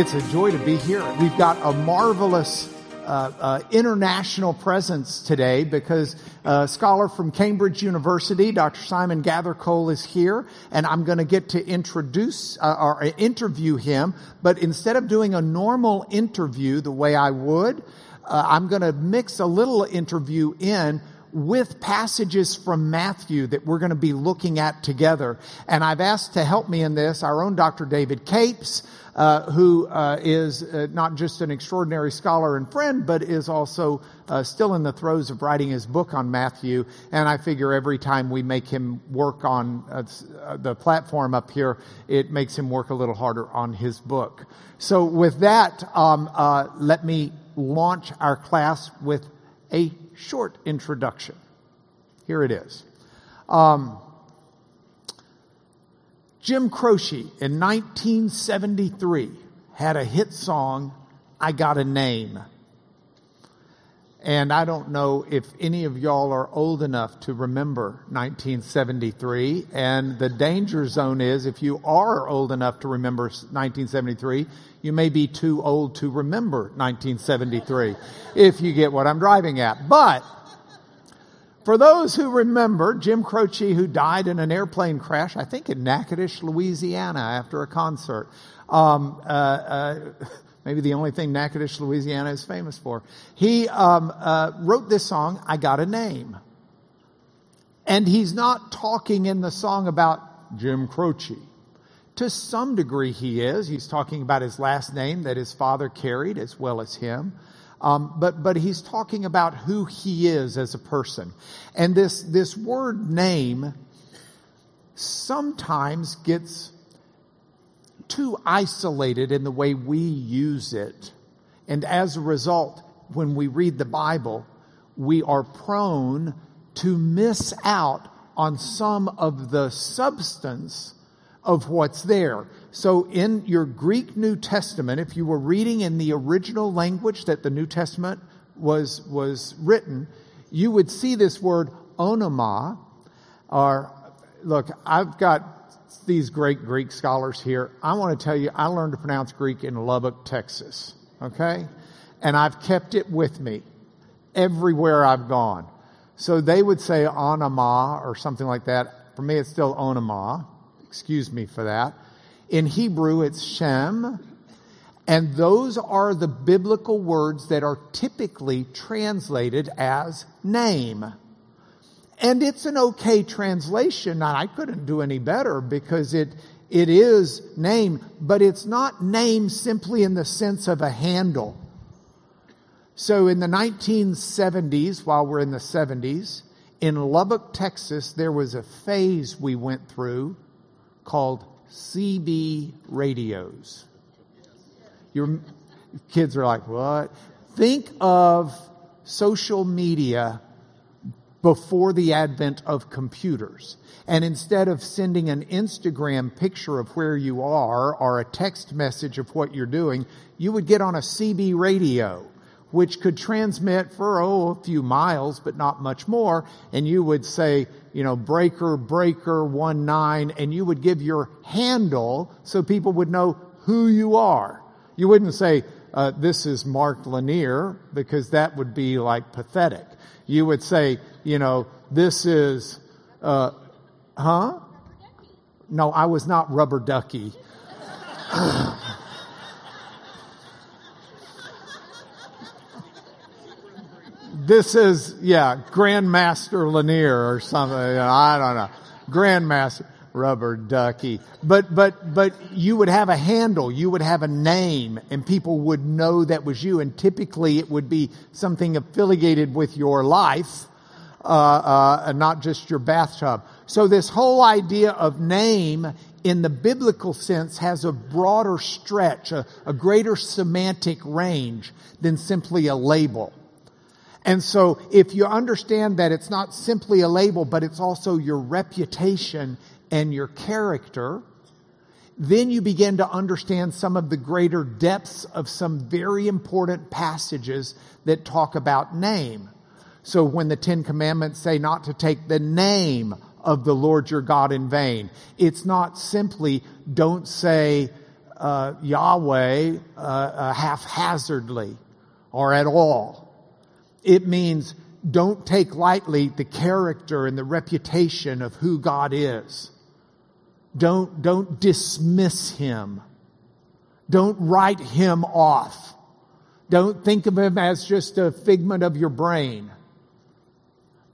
it's a joy to be here. We've got a marvelous uh, uh, international presence today because a scholar from Cambridge University, Dr. Simon Gathercole, is here, and I'm going to get to introduce uh, or interview him. But instead of doing a normal interview the way I would, uh, I'm going to mix a little interview in with passages from Matthew that we're going to be looking at together. And I've asked to help me in this our own Dr. David Capes, uh, who uh, is uh, not just an extraordinary scholar and friend, but is also uh, still in the throes of writing his book on Matthew. And I figure every time we make him work on uh, uh, the platform up here, it makes him work a little harder on his book. So with that, um, let me launch our class with a short introduction. Here it is. Um, Jim Croce in 1973 had a hit song, I Got a Name. And I don't know if any of y'all are old enough to remember 1973. And the danger zone is if you are old enough to remember 1973, you may be too old to remember 1973, if you get what I'm driving at. But for those who remember, Jim Croce, who died in an airplane crash, I think in Natchitoches, Louisiana, after a concert. Um, uh, uh, maybe the only thing Natchitoches, Louisiana is famous for. He um, uh, wrote this song, I Got a Name. And he's not talking in the song about Jim Croce. To some degree, he is. He's talking about his last name that his father carried as well as him. Um, but but he's talking about who he is as a person, and this this word name sometimes gets too isolated in the way we use it, and as a result, when we read the Bible, we are prone to miss out on some of the substance of what's there. So in your Greek New Testament, if you were reading in the original language that the New Testament was, was written, you would see this word onoma, or look, I've got these great Greek scholars here. I want to tell you, I learned to pronounce Greek in Lubbock, Texas. Okay? And I've kept it with me everywhere I've gone. So they would say onoma or something like that. For me, it's still onoma. Excuse me for that. In Hebrew, it's Shem. And those are the biblical words that are typically translated as name. And it's an okay translation. I couldn't do any better because it, it is name, but it's not name simply in the sense of a handle. So in the 1970s, while we're in the 70s, in Lubbock, Texas, there was a phase we went through called CB radios. Your kids are like, what? Think of social media before the advent of computers. And instead of sending an Instagram picture of where you are or a text message of what you're doing, you would get on a CB radio which could transmit for, oh, a few miles, but not much more. And you would say, you know, breaker, breaker, one nine, and you would give your handle so people would know who you are. You wouldn't say, uh, this is Mark Lanier, because that would be like pathetic. You would say, you know, this is, uh, huh? No, I was not rubber ducky. this is, yeah, Grandmaster Lanier or something. I don't know. Grandmaster rubber ducky. But, but, but you would have a handle, you would have a name, and people would know that was you. And typically it would be something affiliated with your life, uh, uh, not just your bathtub. So this whole idea of name in the biblical sense has a broader stretch, a, a greater semantic range than simply a label. And so if you understand that it's not simply a label, but it's also your reputation and your character, then you begin to understand some of the greater depths of some very important passages that talk about name. So when the Ten Commandments say not to take the name of the Lord your God in vain, it's not simply don't say uh, Yahweh uh, uh, haphazardly or at all. It means don't take lightly the character and the reputation of who God is. Don't, don't dismiss him. Don't write him off. Don't think of him as just a figment of your brain.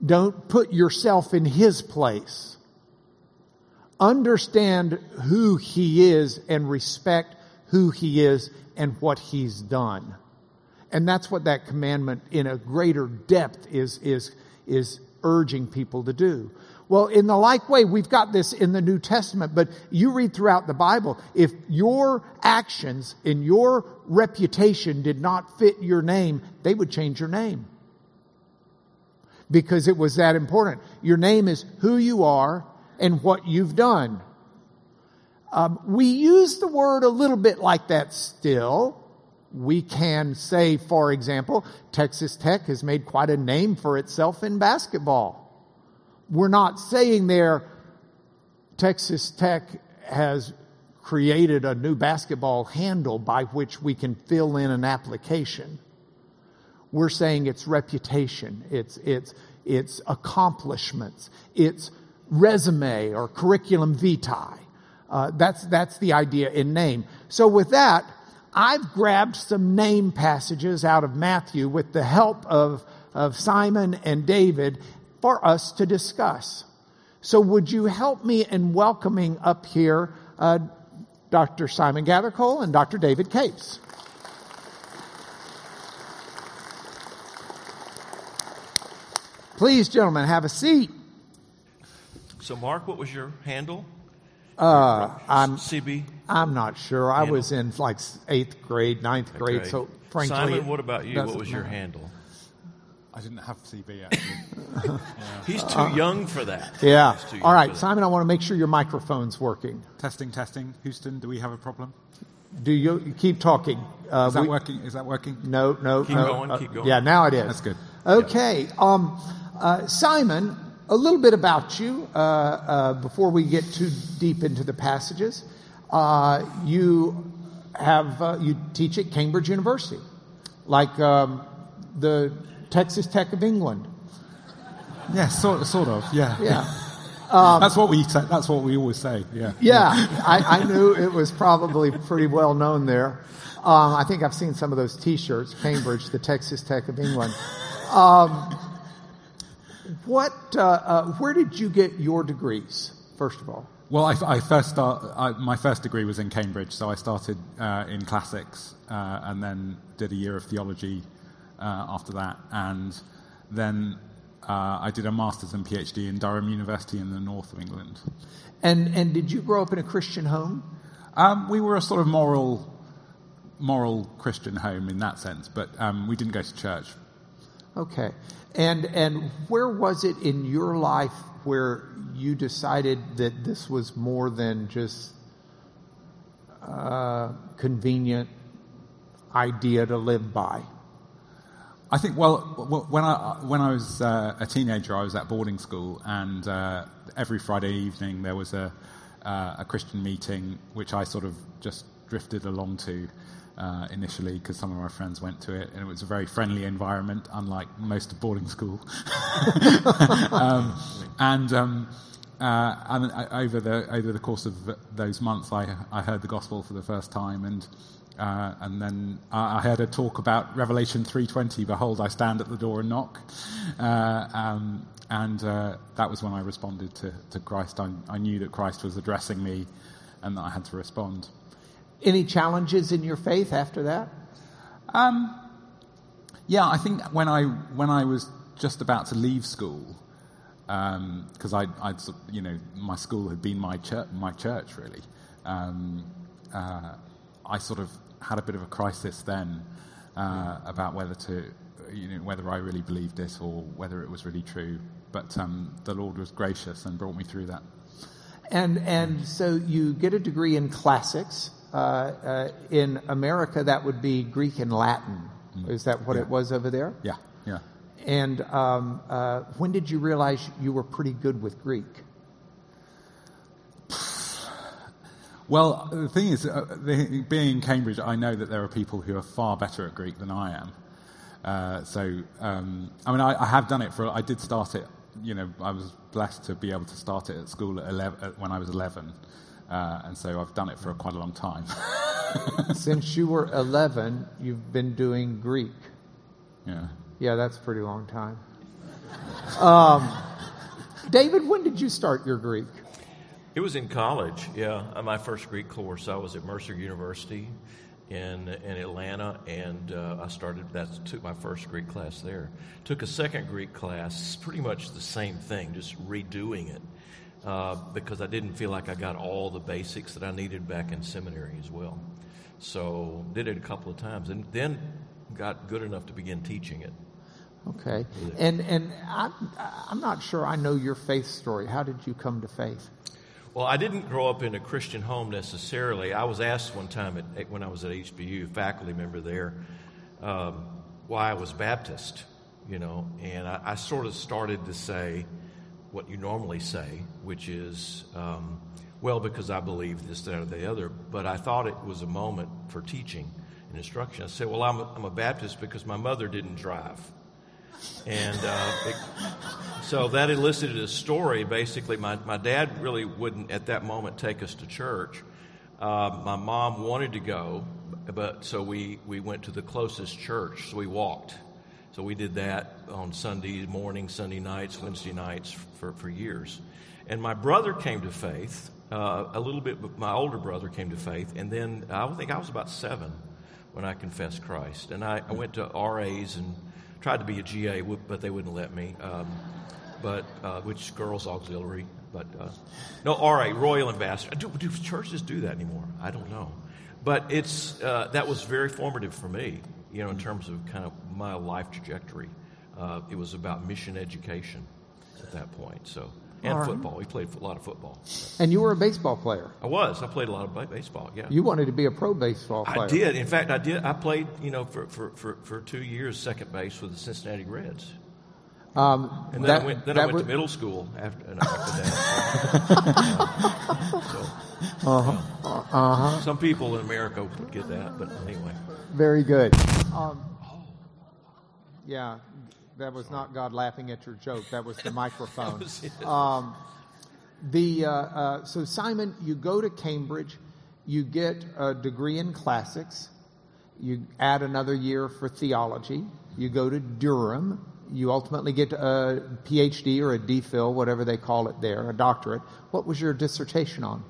Don't put yourself in his place. Understand who he is and respect who he is and what he's done. And that's what that commandment in a greater depth is, is, is urging people to do. Well, in the like way, we've got this in the New Testament, but you read throughout the Bible, if your actions and your reputation did not fit your name, they would change your name. Because it was that important. Your name is who you are and what you've done. Um, we use the word a little bit like that still. We can say, for example, Texas Tech has made quite a name for itself in basketball. We're not saying there Texas Tech has created a new basketball handle by which we can fill in an application. We're saying its reputation, its, its, its accomplishments, its resume or curriculum vitae. Uh, that's, that's the idea in name. So with that, I've grabbed some name passages out of Matthew with the help of, of Simon and David for us to discuss. So would you help me in welcoming up here uh, Dr. Simon Gathercole and Dr. David Capes? Please, gentlemen, have a seat. So, Mark, what was your handle? Uh, I'm CB. I'm not sure. I was in like eighth grade, ninth grade. So, frankly, Simon, what about you? What doesn't was your matter. handle? I didn't have CB actually. He's too young for that. Uh, Yeah. He's too young All right, for that. Simon. I want to make sure your microphone's working. testing, testing. Houston, do we have a problem? Do you, you keep talking? Uh, Is that we- working? Is that working? No, no, Keep no. going, Uh, keep going. Yeah, now it is. That's good. Okay. Um, uh, Simon, a little bit about you uh, uh, before we get too deep into the passages. Uh, you have uh, you teach at Cambridge University, like um, the Texas Tech of England. Yeah, sort, sort of. Yeah. Yeah. that's what we say. That's what we always say. Yeah. Yeah, I, I knew it was probably pretty well known there. Um, I think I've seen some of those T-shirts, Cambridge, the Texas Tech of England. Um, what? Uh, uh, where did you get your degrees? First of all, Well, I, I first start. I, my first degree was in Cambridge, so I started uh, in classics uh, and then did a year of theology uh, after that, and then uh, I did a master's and PhD in Durham University in the north of England. and and did you grow up in a Christian home? Um, we were a sort of moral, moral Christian home in that sense, but um, we didn't go to church. Okay, and and where was it in your life where you decided that this was more than just a convenient idea to live by? I think, well, when I, when I was uh, a teenager, I was at boarding school, and uh, every Friday evening there was a, uh, a Christian meeting, which I sort of just drifted along to uh, initially because some of my friends went to it, and it was a very friendly environment, unlike most of boarding school. um, and um, uh, and over the over the course of those months, I I heard the gospel for the first time, and uh, and then I I heard a talk about Revelation 3:20. Behold, I stand at the door and knock. Uh, um, and uh, that was when I responded to, to Christ. I, I knew that Christ was addressing me, and that I had to respond. Any challenges in your faith after that? Um, yeah, I think when I when I was just about to leave school, because I, I'd you know my school had been my church, my church really. Um, uh, I sort of had a bit of a crisis then uh, about whether to, you know, whether I really believed it or whether it was really true. But um, the Lord was gracious and brought me through that. And and so you get a degree in classics. Uh, uh, in America, that would be Greek and Latin. Is that what Yeah. it was over there? Yeah, yeah. And um, uh, when did you realize you were pretty good with Greek? Well, the thing is, uh, the, being in Cambridge, I know that there are people who are far better at Greek than I am. Uh, so, um, I mean, I, I, have done it for. I did start it. You know, I was blessed to be able to start it at school at 11, when I was 11, uh, and so I've done it for quite a long time. Since you were 11, you've been doing Greek. Yeah. Yeah, that's a pretty long time. Um, David, when did you start your Greek? It was in college, yeah. My first Greek course, I was at Mercer University in in Atlanta, and uh, I started. That took my first Greek class there. Took a second Greek class, pretty much the same thing, just redoing it uh, because I didn't feel like I got all the basics that I needed back in seminary as well. So did it a couple of times, and then got good enough to begin teaching it. Okay, and and I, I'm not sure I know your faith story. How did you come to faith? Well, I didn't grow up in a Christian home necessarily. I was asked one time at, when I was at HBU, faculty member there, um, why I was Baptist, you know, and I, I, sort of started to say what you normally say, which is, um, well, because I believe this, that, or the other. But I thought it was a moment for teaching and instruction. I said, well, I'm a, I'm a Baptist because my mother didn't drive. And uh, it, so that elicited a story. Basically, my, my dad really wouldn't at that moment take us to church. Uh, my mom wanted to go, but so we, we went to the closest church. So we walked. So we did that on Sunday morning, Sunday nights, Wednesday nights for, for years. And my brother came to faith, uh, a little bit, but my older brother came to faith. And then I think I was about seven when I confessed Christ. And I, I went to RAs and tried to be a GA, but they wouldn't let me. Um, but uh, which girls auxiliary, but uh, no, RA, Royal Ambassador. Do, do, churches do that anymore? I don't know, but it's uh, that was very formative for me. You know, in terms of kind of my life trajectory, uh, it was about mission education at that point. So and right. football. We played a lot of football. And you were a baseball player. I was. I played a lot of baseball. Yeah. You wanted to be a pro baseball player. I did. In fact, I did. I played. You know, for for, for, for two years, second base with the Cincinnati Reds. Um, and then, that, I went, then I went to middle school after, after that. so, uh-huh. Uh-huh. Some people in America would get that, but anyway. Very good. Um, yeah, that was not God laughing at your joke. That was the microphone. was um, the uh, uh, so Simon, you go to Cambridge, you get a degree in classics, you add another year for theology. You go to Durham. You ultimately get a PhD or a DPhil, whatever they call it there, a doctorate. What was your dissertation on?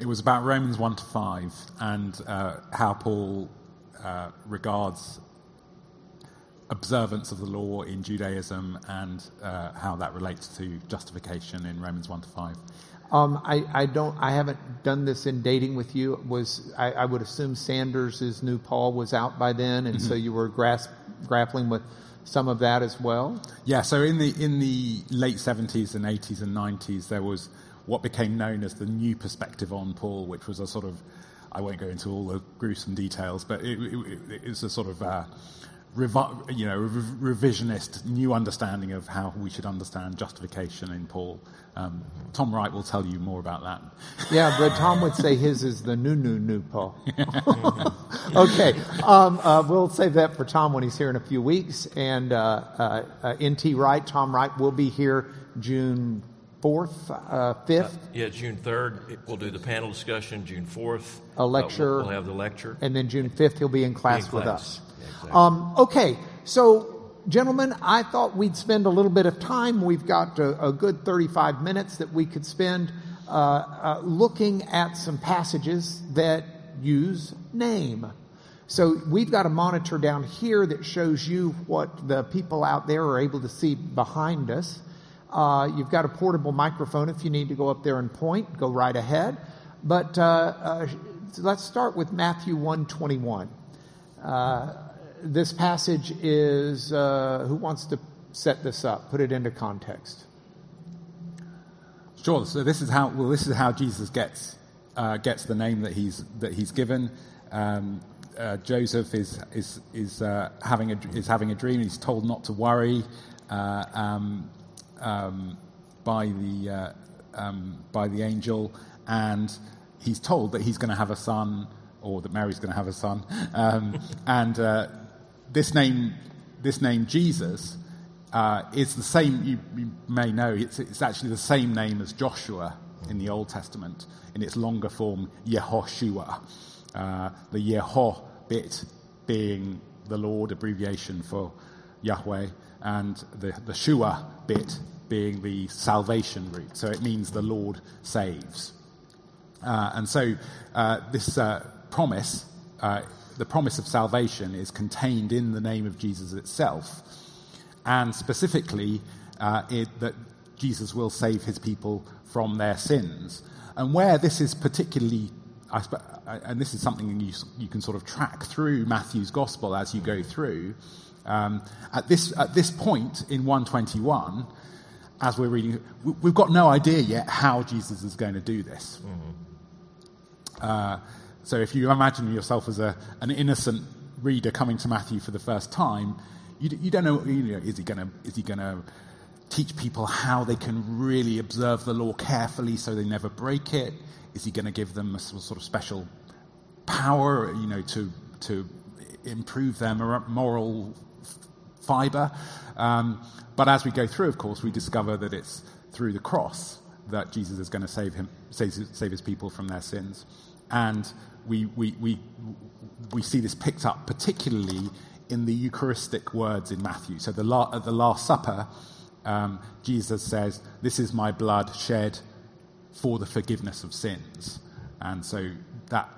It was about Romans 1 to 5 and uh, how Paul uh, regards observance of the law in Judaism and uh, how that relates to justification in Romans 1 to 5. Um, I, I, don't. I haven't done this in dating with you. Was I, I would assume Sanders' new Paul was out by then, and mm-hmm. so you were grasp, grappling with some of that as well. Yeah. So in the in the late 70s and 80s and 90s, there was what became known as the new perspective on Paul, which was a sort of I won't go into all the gruesome details, but it, it, it was a sort of uh, revi- you know, revisionist new understanding of how we should understand justification in Paul. Um, Tom Wright will tell you more about that. Yeah, but Tom would say his is the new, new, new Paul. okay, um, uh, we'll save that for Tom when he's here in a few weeks. And uh, uh, uh NT Wright, Tom Wright will be here June 4th, uh, 5th? Uh, yeah, June 3rd, we'll do the panel discussion. June 4th, a lecture. We'll, we'll, have the lecture. And then June 5th, he'll be in class, in with us. exactly. um, okay, so gentlemen, I thought we'd spend a little bit of time. We've got a, a good 35 minutes that we could spend uh, uh, looking at some passages that use name. So we've got a monitor down here that shows you what the people out there are able to see behind us. Uh, you've got a portable microphone if you need to go up there and point. Go right ahead. But uh, uh, let's start with Matthew 121. Uh, this passage is, uh, who wants to set this up? Put it into context. Sure. So this is how, well, this is how Jesus gets, uh, gets the name that he's, that he's given. Um, Joseph is, is, is, having a, is having a dream. He's told not to worry. Um, um, by the uh, um, by the angel, and he's told that he's going to have a son, or that Mary's going to have a son, um, and uh, this name, this name Jesus, uh, is the same. You, you may know it's, it's, actually the same name as Joshua in the Old Testament in its longer form, Yehoshua. Uh, the Yeho bit being the Lord abbreviation for Yahweh, and the, the Shua bit being the salvation root. So it means the Lord saves. Uh, and so uh, this uh, promise, uh, the promise of salvation, is contained in the name of Jesus itself, and specifically uh, it, that Jesus will save his people from their sins. And where this is particularly and this is something you, you can sort of track through Matthew's gospel as you go through. Um, at, this, at this point in 121, as we're reading, we've got no idea yet how Jesus is going to do this. Mm-hmm. Uh, so if you imagine yourself as a, an innocent reader coming to Matthew for the first time, you, you don't know, you know, is he going to, is he going to teach people how they can really observe the law carefully so they never break it? Is he going to give them a sort of special power, you know, to, to improve their moral fiber? Um, but as we go through, of course, we discover that it's through the cross that Jesus is going to save him, save, save his people from their sins. And we, we, we, we see this picked up particularly in the Eucharistic words in Matthew. So the la- at the Last Supper, um, Jesus says, This is my blood shed for the forgiveness of sins. And so that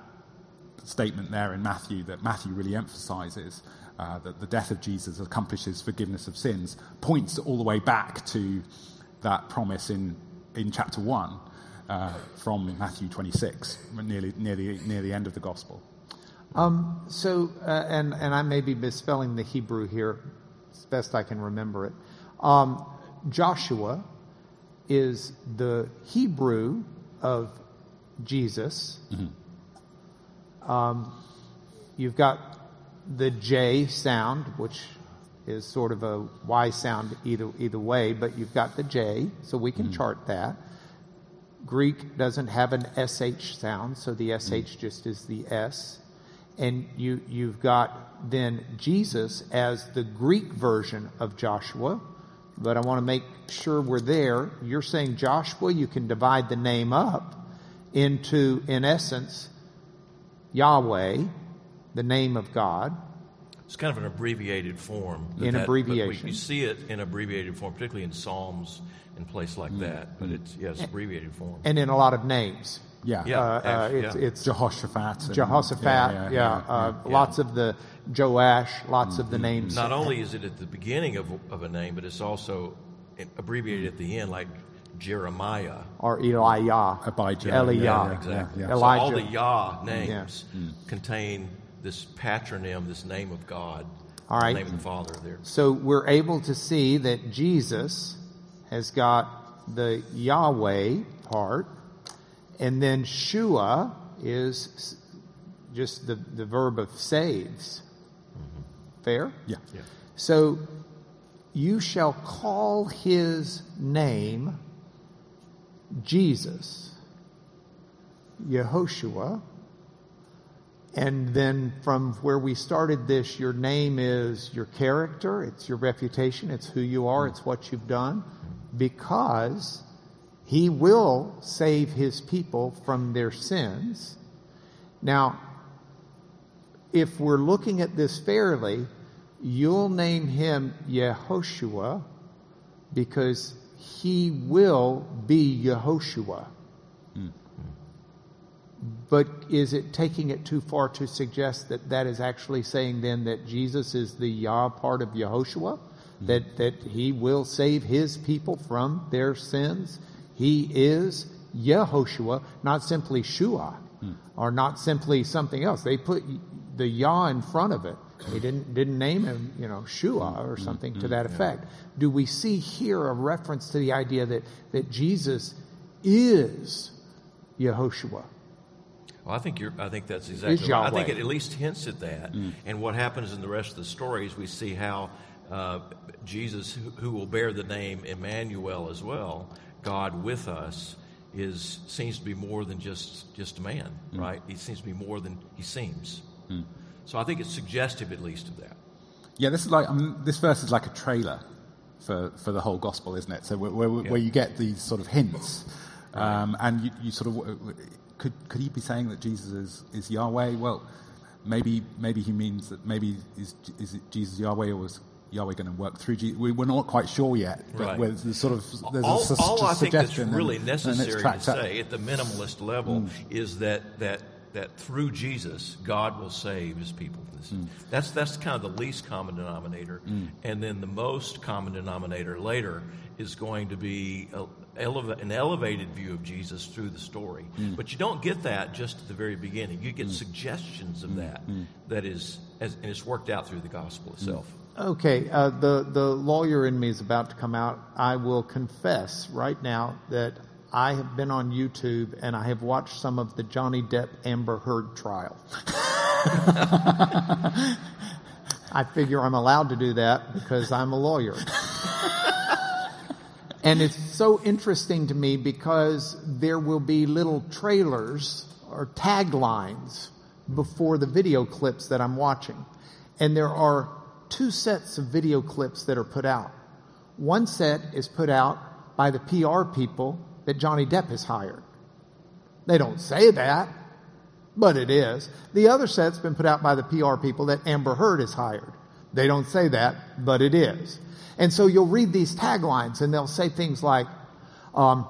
statement there in Matthew that Matthew really emphasizes uh, that the death of Jesus accomplishes forgiveness of sins points all the way back to that promise in, in chapter 1 uh, from Matthew 26, nearly, near, the, near the end of the gospel. Um, so, uh, and, and I may be misspelling the Hebrew here, as best I can remember it. Um, Joshua is the Hebrew of Jesus. Mm-hmm. Um, you've got the J sound, which is sort of a Y sound either either way, but you've got the J, so we can mm-hmm. chart that. Greek doesn't have an SH sound, so the SH mm-hmm. just is the S. And you, you've got then Jesus as the Greek version of Joshua, but I want to make sure we're there. You're saying Joshua, you can divide the name up into, in essence, Yahweh, the name of God. It's kind of an abbreviated form. In that, abbreviation. you see it in abbreviated form, particularly in Psalms and place like mm. that. But it's, yes, yeah, abbreviated form. And in a lot of names. Yeah, yeah, uh, uh, it's, yeah. it's Jehoshaphat. Jehoshaphat, yeah, yeah, uh, lots of the Joash, lots of the mm-hmm. names. Not only is it at the beginning of, of a name, but it's also abbreviated at the end, like Jeremiah or Elijah, Abijah, Eliah, exactly. Elijah. So all the Yah names mm. contain this patronym, this name of God. All right, the name of the Father there. So we're able to see that Jesus has got the Yahweh part and then shua is just the, the verb of saves. Mm-hmm. Fair? Yeah. yeah. So you shall call his name Jesus, Yehoshua. And then from where we started this, your name is your character, it's your reputation, it's who you are, it's what you've done, because he will save his people from their sins. Now, if we're looking at this fairly, you'll name him Yehoshua because he will be Yehoshua. Hmm. But is it taking it too far to suggest that that is actually saying then that Jesus is the Yah part of Yehoshua? Hmm. That, that he will save his people from their sins? He is Yehoshua, not simply Shua, hmm. or not simply something else. They put the Yah in front of it. They didn't didn't name him, you know, Shua or hmm. something to hmm. that effect. Do we see here a reference to the idea that that Jesus is Yehoshua? Well, I think you're. I think that's exactly. Right. I think it at least hints at that. Mm. And what happens in the rest of the stories, we see how uh, Jesus, who, who, will bear the name Emmanuel as well, God with us is seems to be more than just just a man, right? He seems to be more than he seems. So I think it's suggestive, at least, of that. Yeah, this is like I mean, this verse is like a trailer for, for the whole gospel, isn't it? So where, where, where you get these sort of hints, um, and you, you sort of could could he be saying that Jesus is, is Yahweh? Well, maybe maybe he means that maybe is is it Jesus Yahweh or was Yahweh going to work through Jesus? We, we're not quite sure yet, but Right. there's sort of there's all, a su- all I think that's and- really and necessary to tracked up. say at the minimalist level hmm. is that that that through Jesus, God will save His people. this. Hmm. That's that's kind of the least common denominator, hmm. and then the most common denominator later is going to be a, eleva- an elevated view of Jesus through the story. Hmm. But you don't get that just at the very beginning. You get hmm. suggestions of hmm. that. That is, as, and it's worked out through the gospel itself. Okay, uh, the the lawyer in me is about to come out. I will confess right now that I have been on YouTube and I have watched some of the Johnny Depp Amber Heard trial. I figure I'm allowed to do that because I'm a lawyer. And it's so interesting to me because there will be little trailers or taglines before the video clips that I'm watching. And there are two sets of video clips that are put out. One set is put out by the PR people that Johnny Depp has hired. They don't say that, but it is. The other set's been put out by the PR people that Amber Heard has hired. They don't say that, but it is. And so you'll read these taglines and they'll say things like, um,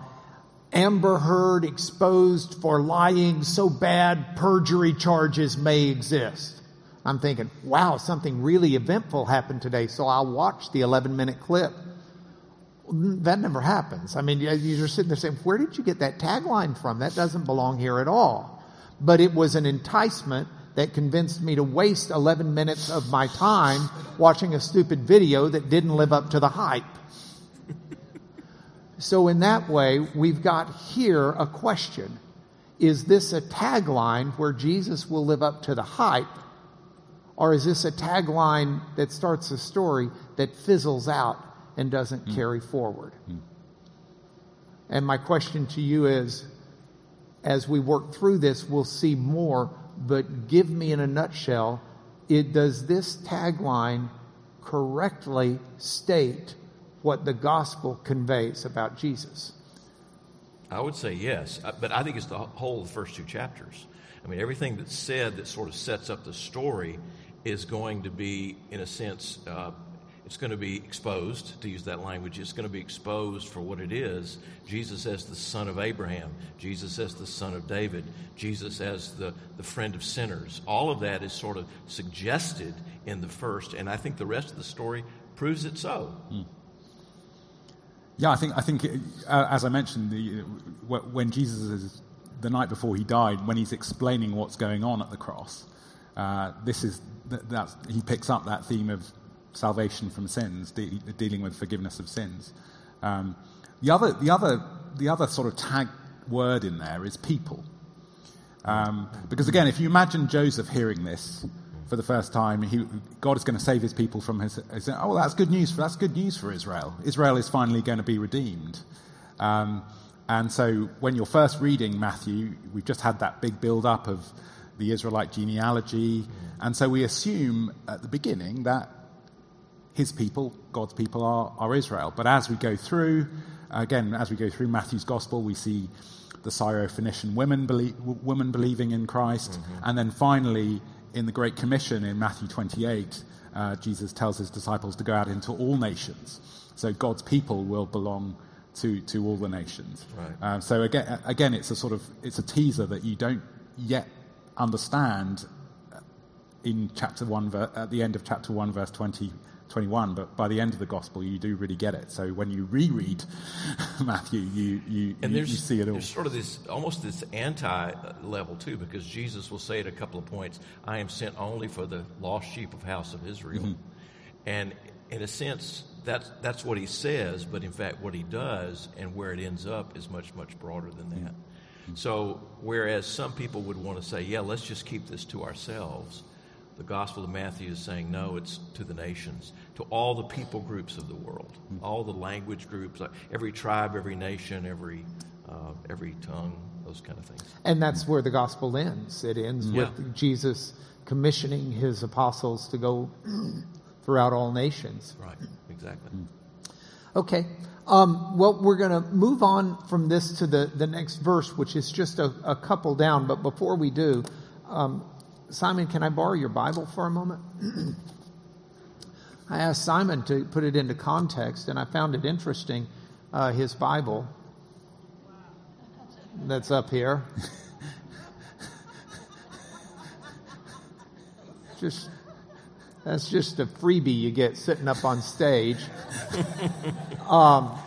Amber Heard exposed for lying so bad perjury charges may exist. I'm thinking, wow, something really eventful happened today, so I'll watch the 11 minute clip. That never happens. I mean, you- you're sitting there saying, where did you get that tagline from? That doesn't belong here at all. But it was an enticement that convinced me to waste 11 minutes of my time watching a stupid video that didn't live up to the hype. So in that way, we've got here a question. Is this a tagline where Jesus will live up to the hype? Or is this a tagline that starts a story that fizzles out and doesn't hmm. carry forward? Hmm. And my question to you is, as we work through this, we'll see more, but give me in a nutshell, it, does this tagline correctly state what the gospel conveys about Jesus? I would say yes, uh, but I think it's the whole of the first two chapters. I mean, everything that's said that sort of sets up the story is going to be, in a sense, uh, it's going to be exposed, to use that language. It's going to be exposed for what it is. Jesus as the son of Abraham, Jesus as the son of David, Jesus as the, the friend of sinners. All of that is sort of suggested in the first, and I think the rest of the story proves it so. Yeah, I think I think uh, as I mentioned, the, when Jesus is the night before he died, when he's explaining what's going on at the cross, uh, this is that he picks up that theme of salvation from sins, de- dealing with forgiveness of sins. Um, the other the other the other sort of tag word in there is people, um, because again, if you imagine Joseph hearing this for the first time, he, God is going to save his people from his, his. Oh, that's good news. For, that's good news for Israel. Israel is finally going to be redeemed. Um, and so, when you're first reading Matthew, we've just had that big build-up of the Israelite genealogy, and so we assume at the beginning that his people, God's people, are, are Israel. But as we go through, again, as we go through Matthew's gospel, we see the Syro-Phoenician women, belie- woman believing in Christ, and then finally, in the Great Commission in Matthew 28, uh, Jesus tells his disciples to go out into all nations. So God's people will belong to, to all the nations. Right. Um, so again, again, it's a sort of it's a teaser that you don't yet understand in chapter one, ver- at the end of chapter one, verse 20, 21, but by the end of the gospel, you do really get it. So when you reread Matthew, you, you, And you, you see it all. there's sort of this, almost this anti level too, because Jesus will say at a couple of points, I am sent only for the lost sheep of house of Israel. Mm-hmm. And in a sense, that's, that's what he says, but in fact, what he does and where it ends up is much, much broader than that. Mm-hmm. So, whereas some people would want to say, yeah, let's just keep this to ourselves, the Gospel of Matthew is saying, no, it's to the nations, to all the people groups of the world, all the language groups, every tribe, every nation, every uh, every tongue, those kind of things. And that's where the gospel ends. It ends Yeah. with Jesus commissioning his apostles to go throughout all nations. Right, exactly. Okay. Um, well, we're going to move on from this to the, the next verse, which is just a, a couple down. But before we do, um, Simon, can I borrow your Bible for a moment? I asked Simon to put it into context, and I found it interesting. Uh, his Bible that's up here. just that's just a freebie you get sitting up on stage. um,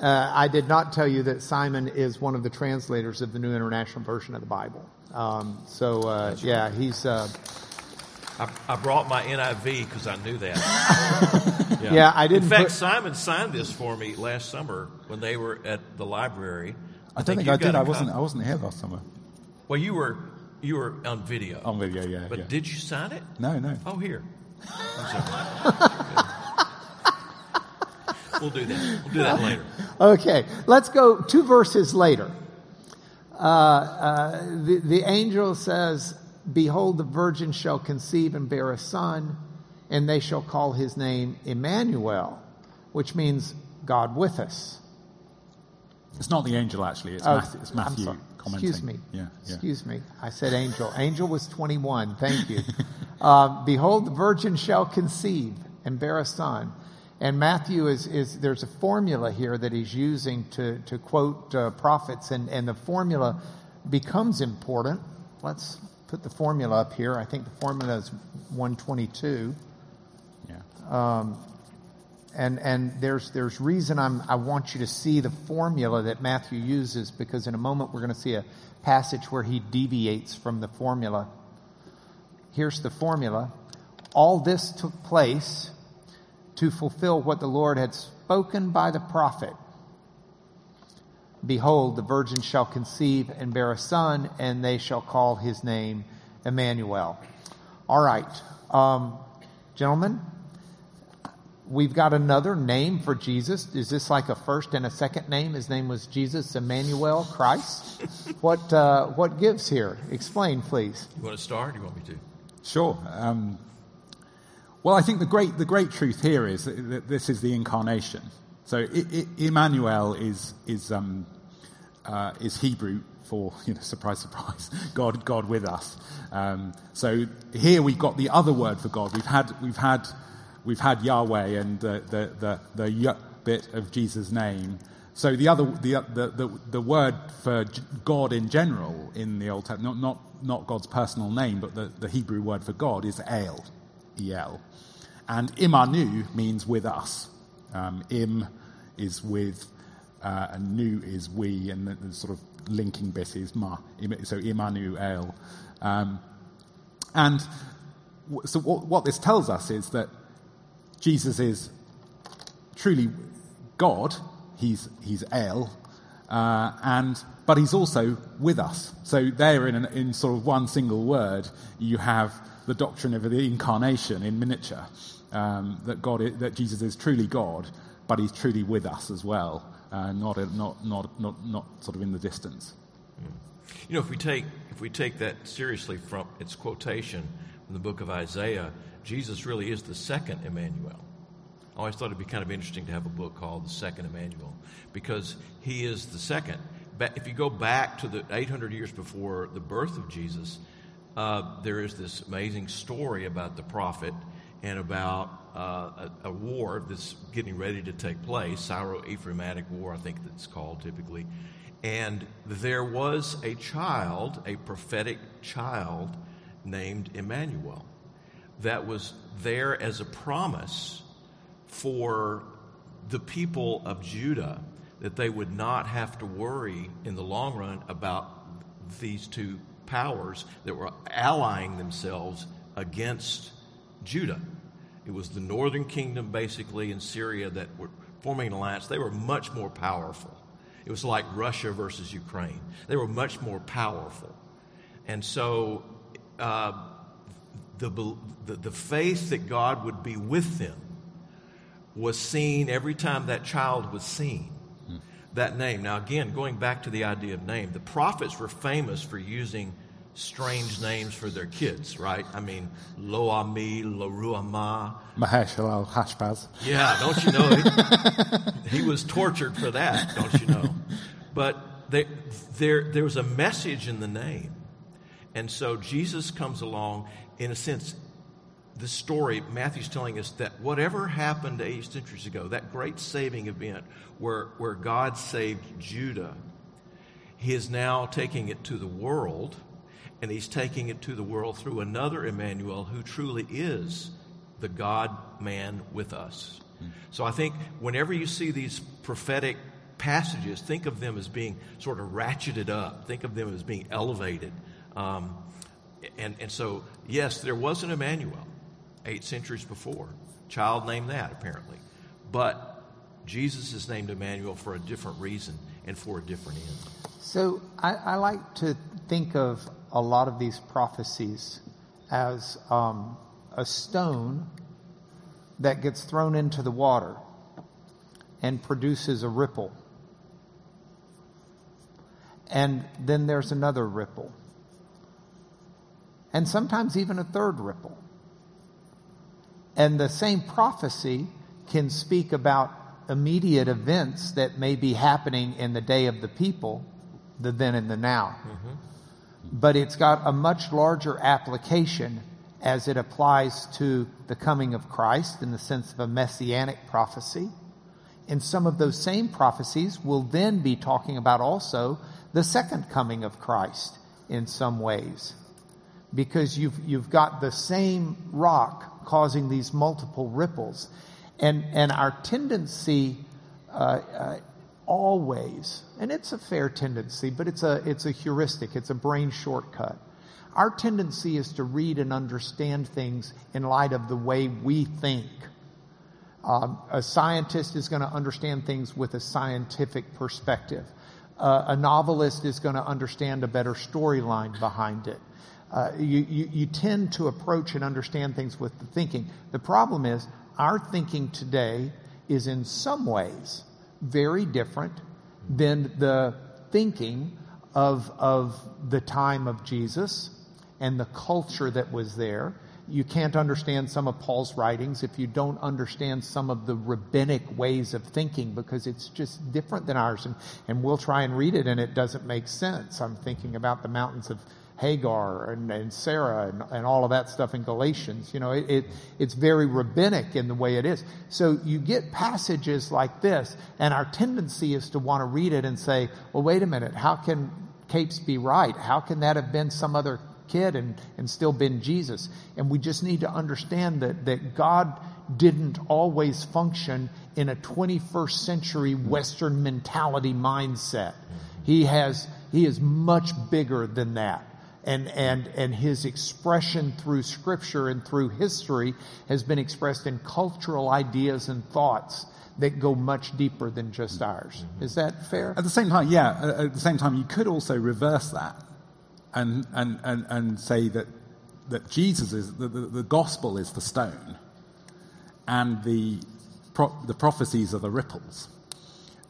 uh, I did not tell you that Simon is one of the translators of the New International Version of the Bible. Um, so uh, yeah, he's uh, I, I brought my NIV because I knew that. Yeah, I didn't In fact, put- Simon signed this for me last summer when they were at the library. I don't think you've I did. got a I wasn't. copy. I wasn't here last summer Well, you were you were on video. on video. Yeah. But yeah. did you sign it? no, no. Oh, here. We'll do that. We'll do that later. Okay, let's go two verses later. Uh, uh, the, the angel says, Behold, the virgin shall conceive and bear a son, and they shall call his name Emmanuel, which means God with us. It's not the angel actually. It's Oh, Matthew. It's Matthew commenting. Excuse me. Yeah. yeah. Excuse me. I said angel. Angel was 21. Thank you. uh, Behold, the virgin shall conceive and bear a son. And Matthew is, is there's a formula here that he's using to, to quote uh, prophets, and, and the formula becomes important. Let's put the formula up here. I think the formula is 122 yeah. Um, and and there's there's reason I'm I want you to see the formula that Matthew uses because in a moment we're going to see a passage where he deviates from the formula. Here's the formula. All this took place to fulfill what the Lord had spoken by the prophet. Behold, the virgin shall conceive and bear a son, and they shall call his name Emmanuel. All right, um, gentlemen, We've got another name for Jesus. Is this like a first and a second name? His name was Jesus Emmanuel Christ. what uh, what gives here? Explain, please. You want to start? Or you want me to? Sure. Um, well, I think the great the great truth here is that, this is the incarnation. So Emmanuel is is um, uh, is Hebrew for you know surprise surprise God God with us. Um, so here we've got the other word for God. We've had we've had we've had Yahweh and the the the, the bit of Jesus' name. So the other the the the, the word for God in general in the Old Testament, not not not God's personal name, but the, the Hebrew word for God is El, El, and Imanu means with us. Um, Im is with, uh, and Nu is we, and the, the sort of linking bit is Ma. So Immanuel. Um, and w- so what, what this tells us is that Jesus is truly God. He's, he's El. Uh, and, but he's also with us. So there in, an, in sort of one single word, you have the doctrine of the incarnation in miniature. Um, that God, that Jesus is truly God, but he's truly with us as well. Uh, not, not, not, not, not sort of in the distance. You know, if we take if we take that seriously from its quotation from the book of Isaiah, Jesus really is the second Emmanuel. I always thought it'd be kind of interesting to have a book called The Second Emmanuel because he is the second. Ba- If you go back to the 800 years before the birth of Jesus, uh, there is this amazing story about the prophet and about uh, a, a war that's getting ready to take place, Syro-Ephraimitic War, I think that's called typically. And there was a child, a prophetic child named Emmanuel, that was there as a promise for the people of Judah that they would not have to worry in the long run about these two powers that were allying themselves against Judah. It was the northern kingdom, basically, in Syria that were forming an alliance. They were much more powerful. It was like Russia versus Ukraine. They were much more powerful. And so uh, the, the, the faith that God would be with them was seen every time that child was seen. That name. Now, again, going back to the idea of name, the prophets were famous for using strange names for their kids, right? I mean, Lo Ami, Lo Ruama. Maher Shalal Hashbaz. Yeah, don't you know? he, he was tortured for that, don't you know? But they, there, there was a message in the name. And so Jesus comes along, in a sense, the story, Matthew's telling us that whatever happened eight centuries ago, that great saving event where, where God saved Judah, he is now taking it to the world, and he's taking it to the world through another Emmanuel who truly is the God man with us. So I think whenever you see these prophetic passages, think of them as being sort of ratcheted up, think of them as being elevated. Um, and, and so, yes, there was an Emmanuel eight centuries before. Child named that, apparently. But Jesus is named Emmanuel for a different reason and for a different end. So I, I like to think of a lot of these prophecies as um, a stone that gets thrown into the water and produces a ripple. And then there's another ripple. And sometimes even a third ripple. And the same prophecy can speak about immediate events that may be happening in the day of the people, the then and the now. Mm-hmm. But it's got a much larger application as it applies to the coming of Christ in the sense of a messianic prophecy. And some of those same prophecies will then be talking about also the second coming of Christ in some ways. Because you've, you've got the same rock causing these multiple ripples. And, and our tendency uh, uh, always, and it's a fair tendency, but it's a, it's a heuristic, it's a brain shortcut. Our tendency is to read and understand things in light of the way we think. Um, a scientist is going to understand things with a scientific perspective. Uh, a novelist is going to understand a better storyline behind it. Uh, you, you, you tend to approach and understand things with the thinking. The problem is our thinking today is in some ways very different than the thinking of, of the time of Jesus and the culture that was there. You can't understand some of Paul's writings if you don't understand some of the rabbinic ways of thinking because it's just different than ours. And, and we'll try and read it and it doesn't make sense. I'm thinking about the mountains of Hagar and, and Sarah and, and, all of that stuff in Galatians. You know, it, it, it's very rabbinic in the way it is. So you get passages like this, and our tendency is to want to read it and say, well, wait a minute, how can Capes be right? How can that have been some other kid and, and still been Jesus? And we just need to understand that, that God didn't always function in a 21st century Western mentality mindset. He has, he is much bigger than that and, and, and his expression through scripture and through history has been expressed in cultural ideas and thoughts that go much deeper than just ours. Is that fair? At the same time, yeah, at the same time, you could also reverse that and, and, and, and say that, that Jesus is, the, the, the gospel is the stone and the, pro, the prophecies are the ripples.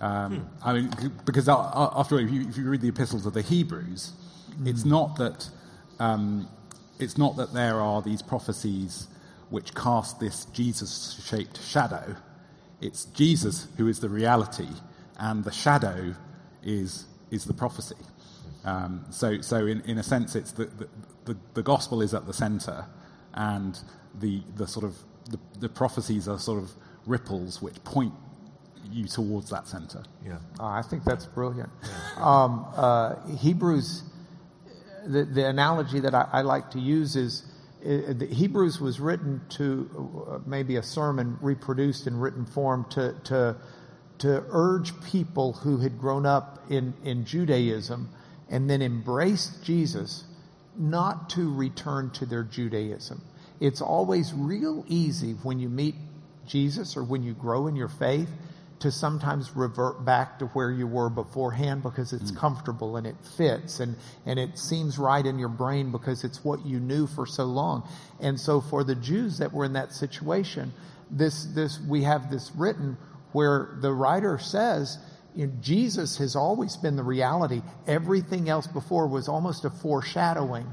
Um, hmm. I mean, because after all, if you, if you read the epistles of the Hebrews, Mm. It's not that um, it's not that there are these prophecies which cast this Jesus-shaped shadow. It's Jesus who is the reality, and the shadow is is the prophecy. Um, so, so in, in a sense, it's the, the, the, the gospel is at the center, and the the sort of the, the prophecies are sort of ripples which point you towards that center. Yeah, oh, I think that's brilliant. Um, uh, Hebrews the, the analogy that I, I, like to use is uh, Hebrews was written to uh, maybe a sermon reproduced in written form to, to, to urge people who had grown up in, in Judaism and then embraced Jesus not to return to their Judaism. It's always real easy when you meet Jesus or when you grow in your faith to sometimes revert back to where you were beforehand because it's mm. comfortable and it fits and, and it seems right in your brain because it's what you knew for so long. And so for the Jews that were in that situation, this, this, we have this written where the writer says, you know, Jesus has always been the reality. Everything else before was almost a foreshadowing.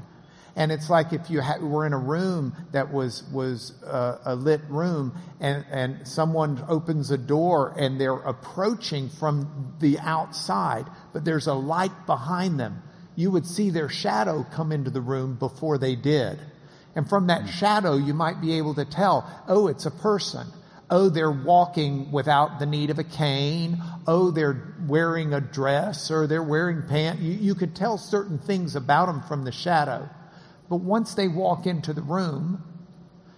And it's like if you ha- were in a room that was was uh, a lit room, and and someone opens a door and they're approaching from the outside, but there's a light behind them. You would see their shadow come into the room before they did, and from that shadow you might be able to tell, oh, it's a person. Oh, they're walking without the need of a cane. Oh, they're wearing a dress or they're wearing pants. You, you could tell certain things about them from the shadow. But once they walk into the room,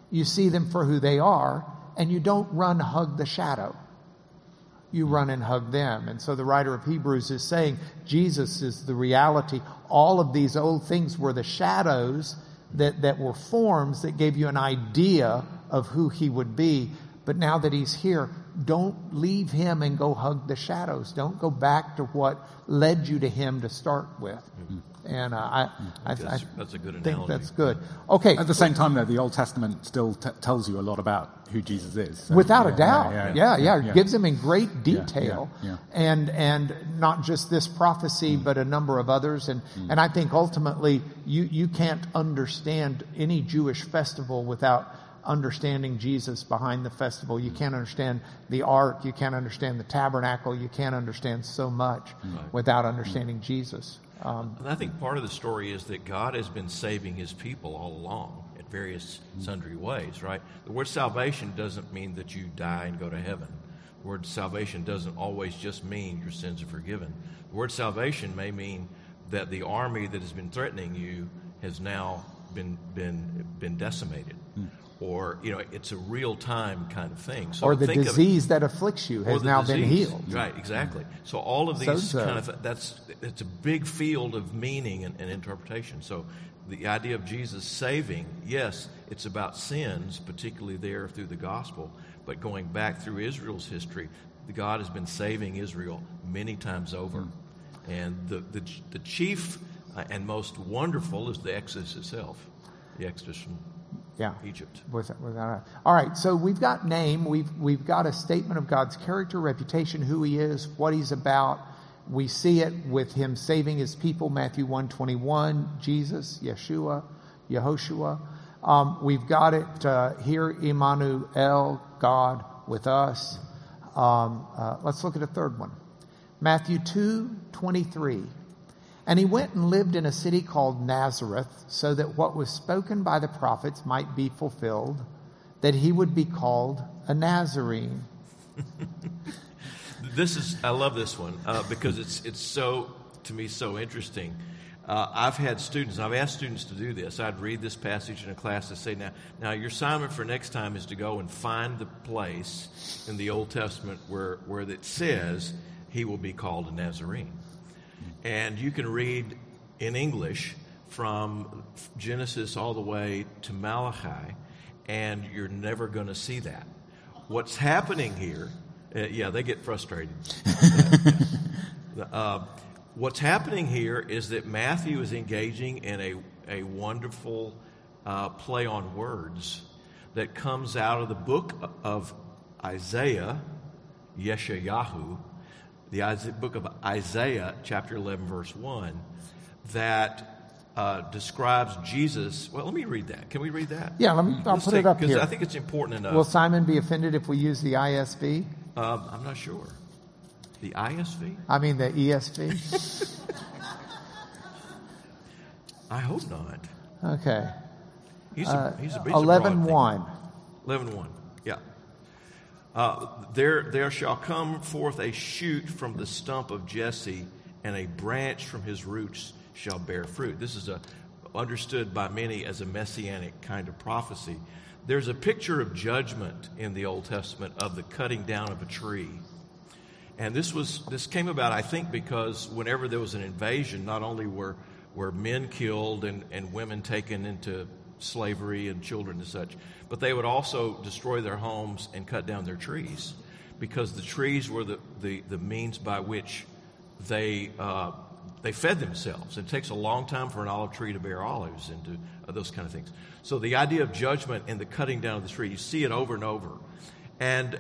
you see them for who they are, and you don't run hug the shadow. You run and hug them. And so the writer of Hebrews is saying Jesus is the reality. All of these old things were the shadows that, that were forms that gave you an idea of who he would be. But now that he's here, don't leave him and go hug the shadows. Don't go back to what led you to him to start with. Mm-hmm. And uh, I, I, that's, I that's a good think analogy. that's good. Okay. At the same time, though, the Old Testament still t- tells you a lot about who Jesus is. So, Without yeah, a doubt. yeah, Yeah, yeah. yeah. It gives him in great detail. yeah, yeah. And, and not just this prophecy, but a number of others. And, and I think ultimately you, you can't understand any Jewish festival without understanding Jesus behind the festival. You can't understand the ark. You can't understand the tabernacle. You can't understand so much without understanding Jesus. Um, And I think part of the story is that God has been saving his people all along in various sundry ways, right? The word salvation doesn't mean that you die and go to heaven. The word salvation doesn't always just mean your sins are forgiven. The word salvation may mean that the army that has been threatening you has now been been been decimated. Or, you know, it's a real time kind of thing. So or the think of disease that afflicts you has now been healed. Right, exactly. So all of these Sozo. kind of that's it's a big field of meaning and, and interpretation. So the idea of Jesus saving, yes, it's about sins, particularly there through the gospel, but going back through Israel's history, God has been saving Israel many times over. And the, the, the chief uh, and most wonderful is the Exodus itself, the Exodus from Yeah. Egypt. Without a, all right, so we've got name, we've we've got a statement of God's character, reputation, who He is, what He's about. We see it with Him saving His people, Matthew one twenty one, Jesus, Yeshua, Yehoshua. Um, we've got it uh, here, Emmanuel, God with us. Um, uh, let's look at a third one, Matthew two twenty three. And he went and lived in a city called Nazareth, so that what was spoken by the prophets might be fulfilled, that he would be called a Nazarene. This is I love this one uh, because it's it's so to me so interesting. Uh, I've had students. I've asked students to do this. I'd read this passage in a class to say, "Now, now your assignment for next time is to go and find the place in the Old Testament where where it says he will be called a Nazarene." And you can read in English from Genesis all the way to Malachi, and you're never going to see that. What's happening here, uh, yeah, they get frustrated. uh, what's happening here is that Matthew is engaging in a, a wonderful uh, play on words that comes out of the book of Isaiah, Yeshayahu, the book of Isaiah, chapter 11, verse 1, that uh, describes Jesus. Well, let me read that. Can we read that? Yeah, let me- I'll Let's put it up here. I think it's important enough. Will Simon be offended if we use the ISV? Um, I'm not sure. The ISV? I mean the ESV? I hope not. Okay. He's Uh, a, he's a, he's a broad 11 thinker. 1. 11 1. Yeah. Uh, there, there shall come forth a shoot from the stump of Jesse, and a branch from his roots shall bear fruit. This is a, understood by many as a messianic kind of prophecy. There's a picture of judgment in the Old Testament of the cutting down of a tree. And this was this came about, I think, because whenever there was an invasion, not only were were men killed and, and women taken into slavery and children and such, but they would also destroy their homes and cut down their trees, because the trees were the, the, the means by which they uh, they fed themselves. It takes a long time for an olive tree to bear olives and to, uh, those kind of things. So the idea of judgment and the cutting down of the tree, you see it over and over. And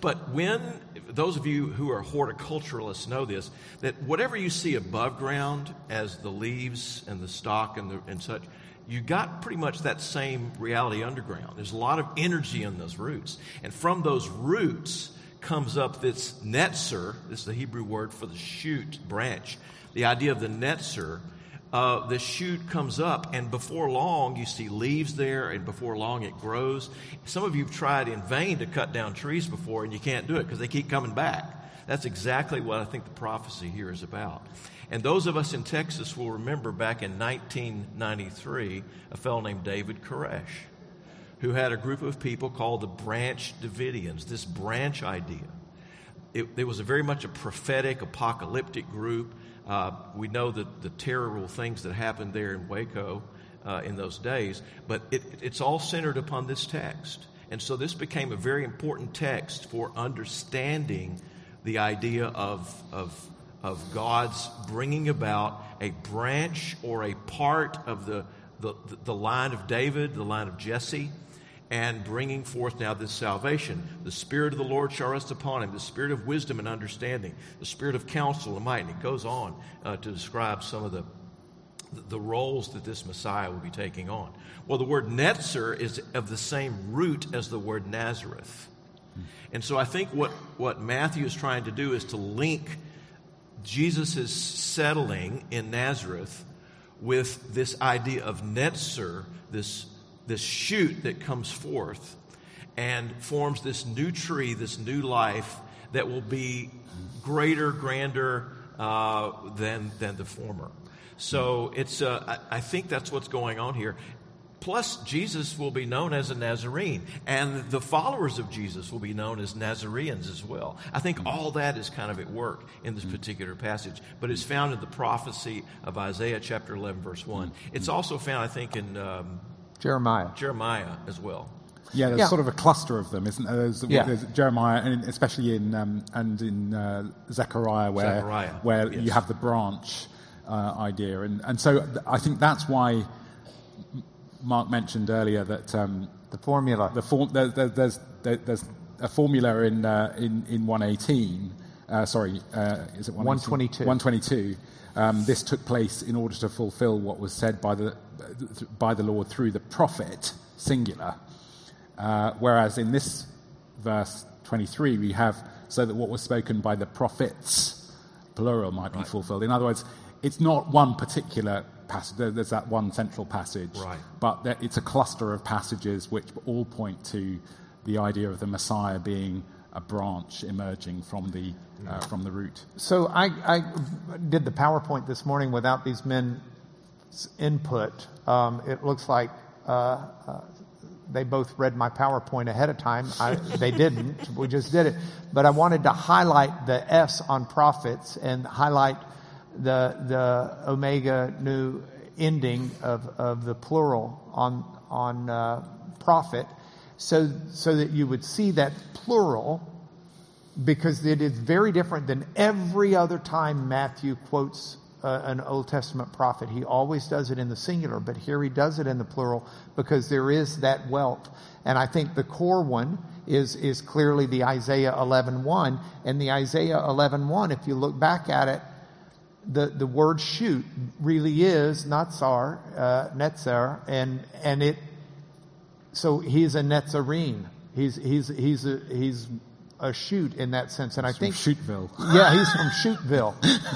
but when those of you who are horticulturalists know this that whatever you see above ground as the leaves and the stock and, the, and such, you got pretty much that same reality underground. There's a lot of energy in those roots. And from those roots comes up this netzer, this is the Hebrew word for the shoot branch. The idea of the netzer uh, the shoot comes up, and before long, you see leaves there, and before long, it grows. Some of you have tried in vain to cut down trees before, and you can't do it because they keep coming back. That's exactly what I think the prophecy here is about. And those of us in Texas will remember back in 1993 a fellow named David Koresh, who had a group of people called the Branch Davidians, this branch idea. It, it was a very much a prophetic, apocalyptic group uh, we know that the terrible things that happened there in Waco uh, in those days, but it, it's all centered upon this text. And so this became a very important text for understanding the idea of, of, of God's bringing about a branch or a part of the, the, the line of David, the line of Jesse, and bringing forth now this salvation. The Spirit of the Lord shall rest upon him, the Spirit of wisdom and understanding, the Spirit of counsel and might. And it goes on uh, to describe some of the, the roles that this Messiah will be taking on. Well, the word Netzer is of the same root as the word Nazareth. And so I think what, what Matthew is trying to do is to link Jesus' is settling in Nazareth with this idea of Netzer, this this shoot that comes forth and forms this new tree, this new life that will be greater, grander uh, than, than the former. So it's, uh, I, I think that's what's going on here. Plus, Jesus will be known as a Nazarene, and the followers of Jesus will be known as Nazareans as well. I think all that is kind of at work in this particular passage, but it's found in the prophecy of Isaiah chapter 11, verse 1. It's also found, I think, in um, Jeremiah. Jeremiah as well. Yeah, there's Yeah. sort of a cluster of them, isn't there? There's, Yeah. there's Jeremiah, and especially in um, and in uh, Zechariah, where Zechariah, where yes. you have the branch uh, idea, and and so th- I think that's why Mark mentioned earlier that um, The formula. the form, there, there, there's there, there's a formula in uh, in in 118. Uh, sorry, uh, is it 122. 122. Um, this took place in order to fulfill what was said by the by the Lord through the prophet, singular. Uh, whereas in this verse 23, we have so that what was spoken by the prophets, plural, might be fulfilled. In other words, it's not one particular passage. There's that one central passage, Right. but there, it's a cluster of passages which all point to the idea of the Messiah being a branch emerging from the uh, from the root. So I, I did the PowerPoint this morning without these men's input. Um, it looks like uh, uh, they both read my PowerPoint ahead of time. I, they didn't. We just did it. But I wanted to highlight the S on prophets and highlight the the omega nu ending of, of the plural on on uh, prophet, so so that you would see that plural because it is very different than every other time Matthew quotes uh, an Old Testament prophet. He always does it in the singular, but here he does it in the plural because there is that wealth. And I think the core one is is clearly the Isaiah 11:1, and the Isaiah 11:1. If you look back at it, the the word shoot really is natsar, uh, netzer, and and it. So he's a Netzarene. He's he's he's a, he's a shoot in that sense, and I think Shootville. yeah, he's from Shootville,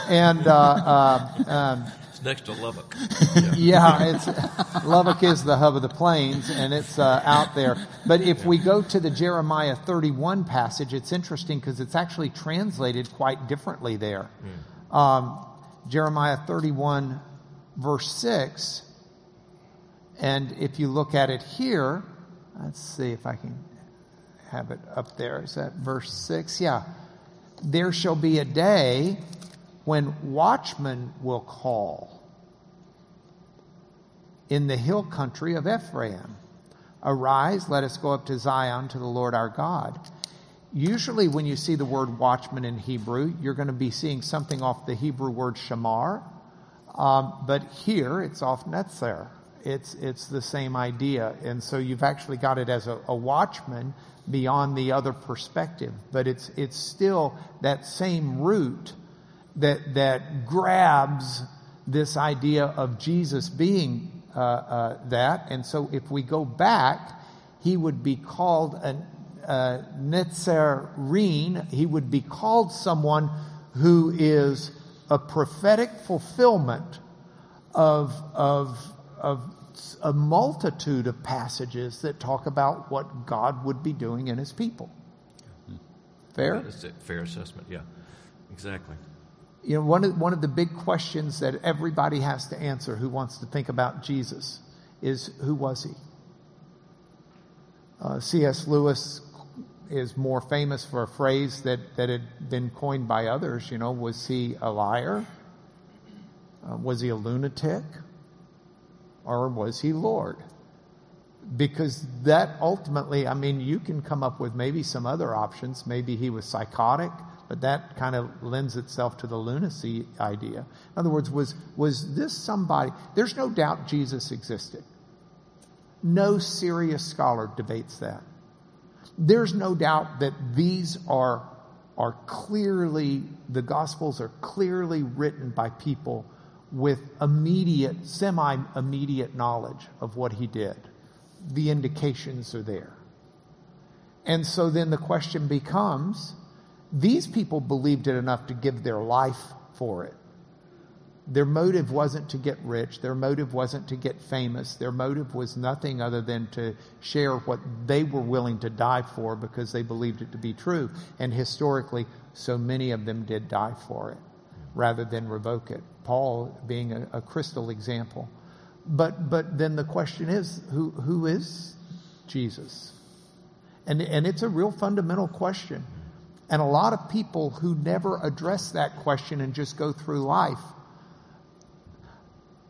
and uh, uh, um, It's next to Lubbock. yeah, it's Lubbock is the hub of the plains, and it's uh, out there. But if we go to the Jeremiah 31 passage, it's interesting because it's actually translated quite differently there. Um, Jeremiah 31, verse 6, and if you look at it here, let's see if I can have it up there. Is that verse 6? Yeah. There shall be a day when watchmen will call in the hill country of Ephraim. Arise, let us go up to Zion to the Lord our God. Usually, when you see the word watchman in Hebrew, you're going to be seeing something off the Hebrew word shamar. Um, but here, it's off netzer. it's, it's the same idea. And so you've actually got it as a, a watchman beyond the other perspective, but it's, it's still that same root that, that grabs this idea of Jesus being uh, uh, that. And so if we go back, he would be called a, a Netzarim. He would be called someone who is a prophetic fulfillment of, of, of a multitude of passages that talk about what God would be doing in his people. Fair? That's a fair assessment, yeah. Exactly. You know, one of, one of the big questions that everybody has to answer who wants to think about Jesus is who was he? Uh, C.S. Lewis is more famous for a phrase that, that had been coined by others. You know, was he a liar? Uh, was he a lunatic? Or was he Lord? Because that ultimately, I mean, you can come up with maybe some other options. Maybe he was psychotic, but that kind of lends itself to the lunacy idea. In other words, was, was this somebody? There's no doubt Jesus existed. No serious scholar debates that. There's no doubt that these are, are clearly, the Gospels are clearly written by people with immediate, semi immediate knowledge of what he did. The indications are there. And so then the question becomes these people believed it enough to give their life for it. Their motive wasn't to get rich. Their motive wasn't to get famous. Their motive was nothing other than to share what they were willing to die for because they believed it to be true. And historically, so many of them did die for it rather than revoke it. Paul being a, a crystal example. But, but then the question is, who, who is Jesus? And, and it's a real fundamental question. And a lot of people who never address that question and just go through life,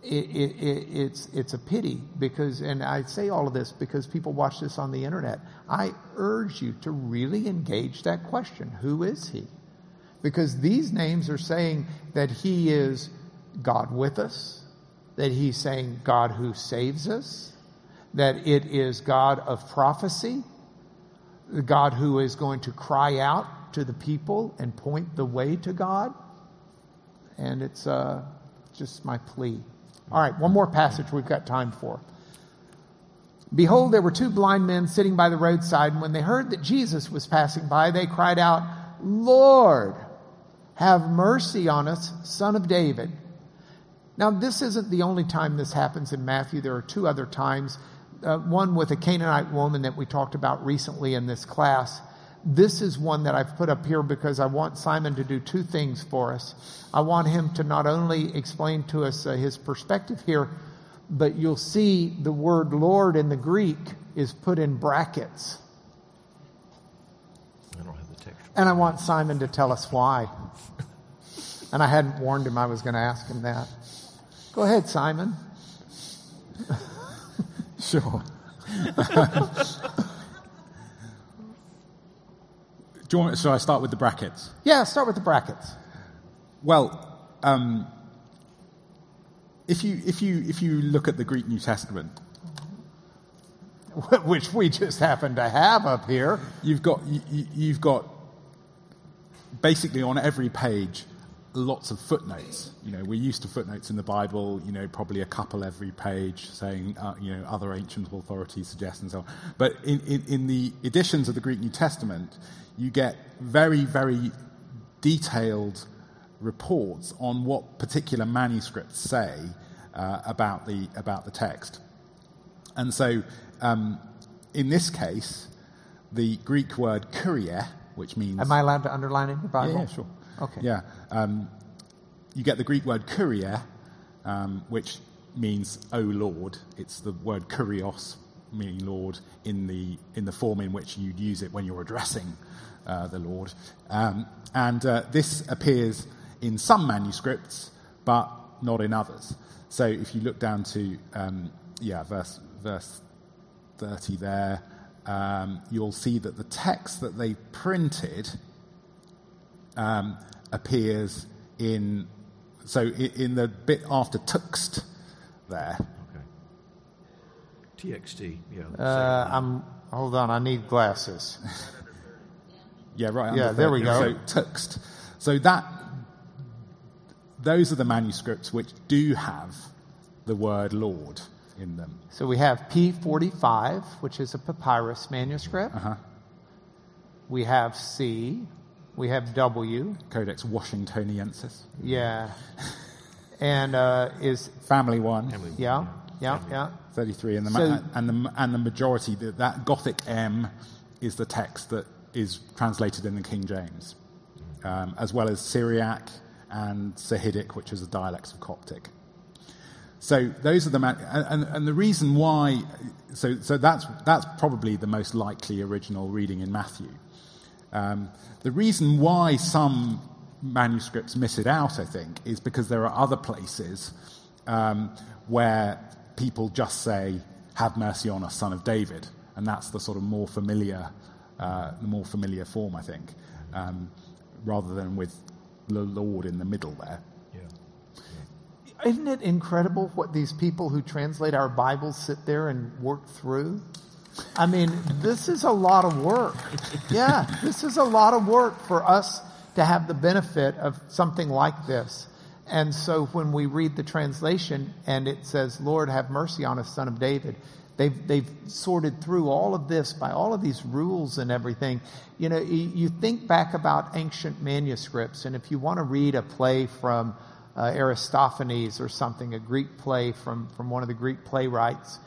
it, it, it, it's, it's a pity because, and I say all of this because people watch this on the internet. I urge you to really engage that question. Who is he? Because these names are saying that he is God with us, that he's saying God who saves us, that it is God of prophecy, the God who is going to cry out to the people and point the way to God. And it's uh, just my plea. All right, one more passage we've got time for. Behold, there were two blind men sitting by the roadside, and when they heard that Jesus was passing by, they cried out, Lord, have mercy on us, son of David. Now, this isn't the only time this happens in Matthew. There are two other times. Uh, one with a Canaanite woman that we talked about recently in this class. This is one that I've put up here because I want Simon to do two things for us. I want him to not only explain to us uh, his perspective here, but you'll see the word Lord in the Greek is put in brackets. I don't have the text. And I want Simon to tell us why. and I hadn't warned him I was going to ask him that. Go ahead, Simon. Sure. Do you want, shall I start with the brackets? Yeah, start with the brackets. Well, um, if you if you if you look at the Greek New Testament, Which we just happen to have up here. you've got you, you- you've got basically on every page lots of footnotes. You know, we're used to footnotes in the Bible. You know, probably a couple every page saying uh, you know other ancient authorities suggest and so on. But in, in in the editions of the Greek New Testament, you get very very detailed reports on what particular manuscripts say uh, about the about the text. And so, um, in this case, the Greek word "kurie," which means Am I allowed to underline it in your Bible? yeah, yeah, sure. Okay. Yeah. Um, you get the Greek word "kurie," um, which means "O Lord." It's the word "kurios," meaning Lord, in the in the form in which you'd use it when you're addressing uh, the Lord. Um, and uh, this appears in some manuscripts, but not in others. So if you look down to um, yeah, verse verse thirty there, um, you'll see that the text that they printed um, appears in so in the bit after tuxt there. Okay. TXT. Yeah. Uh, I'm, hold on, I need glasses. Yeah, right. Yeah, under there we go. So text. So that those are the manuscripts which do have the word Lord in them. So we have P45, which is a papyrus manuscript. Uh-huh. We have C. We have W. Codex Washingtoniensis. Yeah. And uh, is, Family one. Family. yeah, yeah, yeah. 33 and the, So- ma- and the and the majority that, that gothic m is the text that is translated in the king james um, as well as syriac and sahidic which is a dialect of coptic so those are the man- and, and, and the reason why so so that's that's probably the most likely original reading in matthew um, the reason why some manuscripts miss it out, I think, is because there are other places um, where people just say, "Have mercy on us, Son of David," and that's the sort of more familiar, uh, more familiar form, I think, um, rather than with the Lord in the middle there. Yeah. Isn't it incredible what these people who translate our Bibles sit there and work through? I mean, this is a lot of work. Yeah, this is a lot of work for us to have the benefit of something like this. And so when we read the translation and it says, Lord, have mercy on us, son of David, they've, they've sorted through all of this by all of these rules and everything. You know, you, think back about ancient manuscripts, and if you want to read a play from uh, Aristophanes or something, a Greek play from, from one of the Greek playwrights,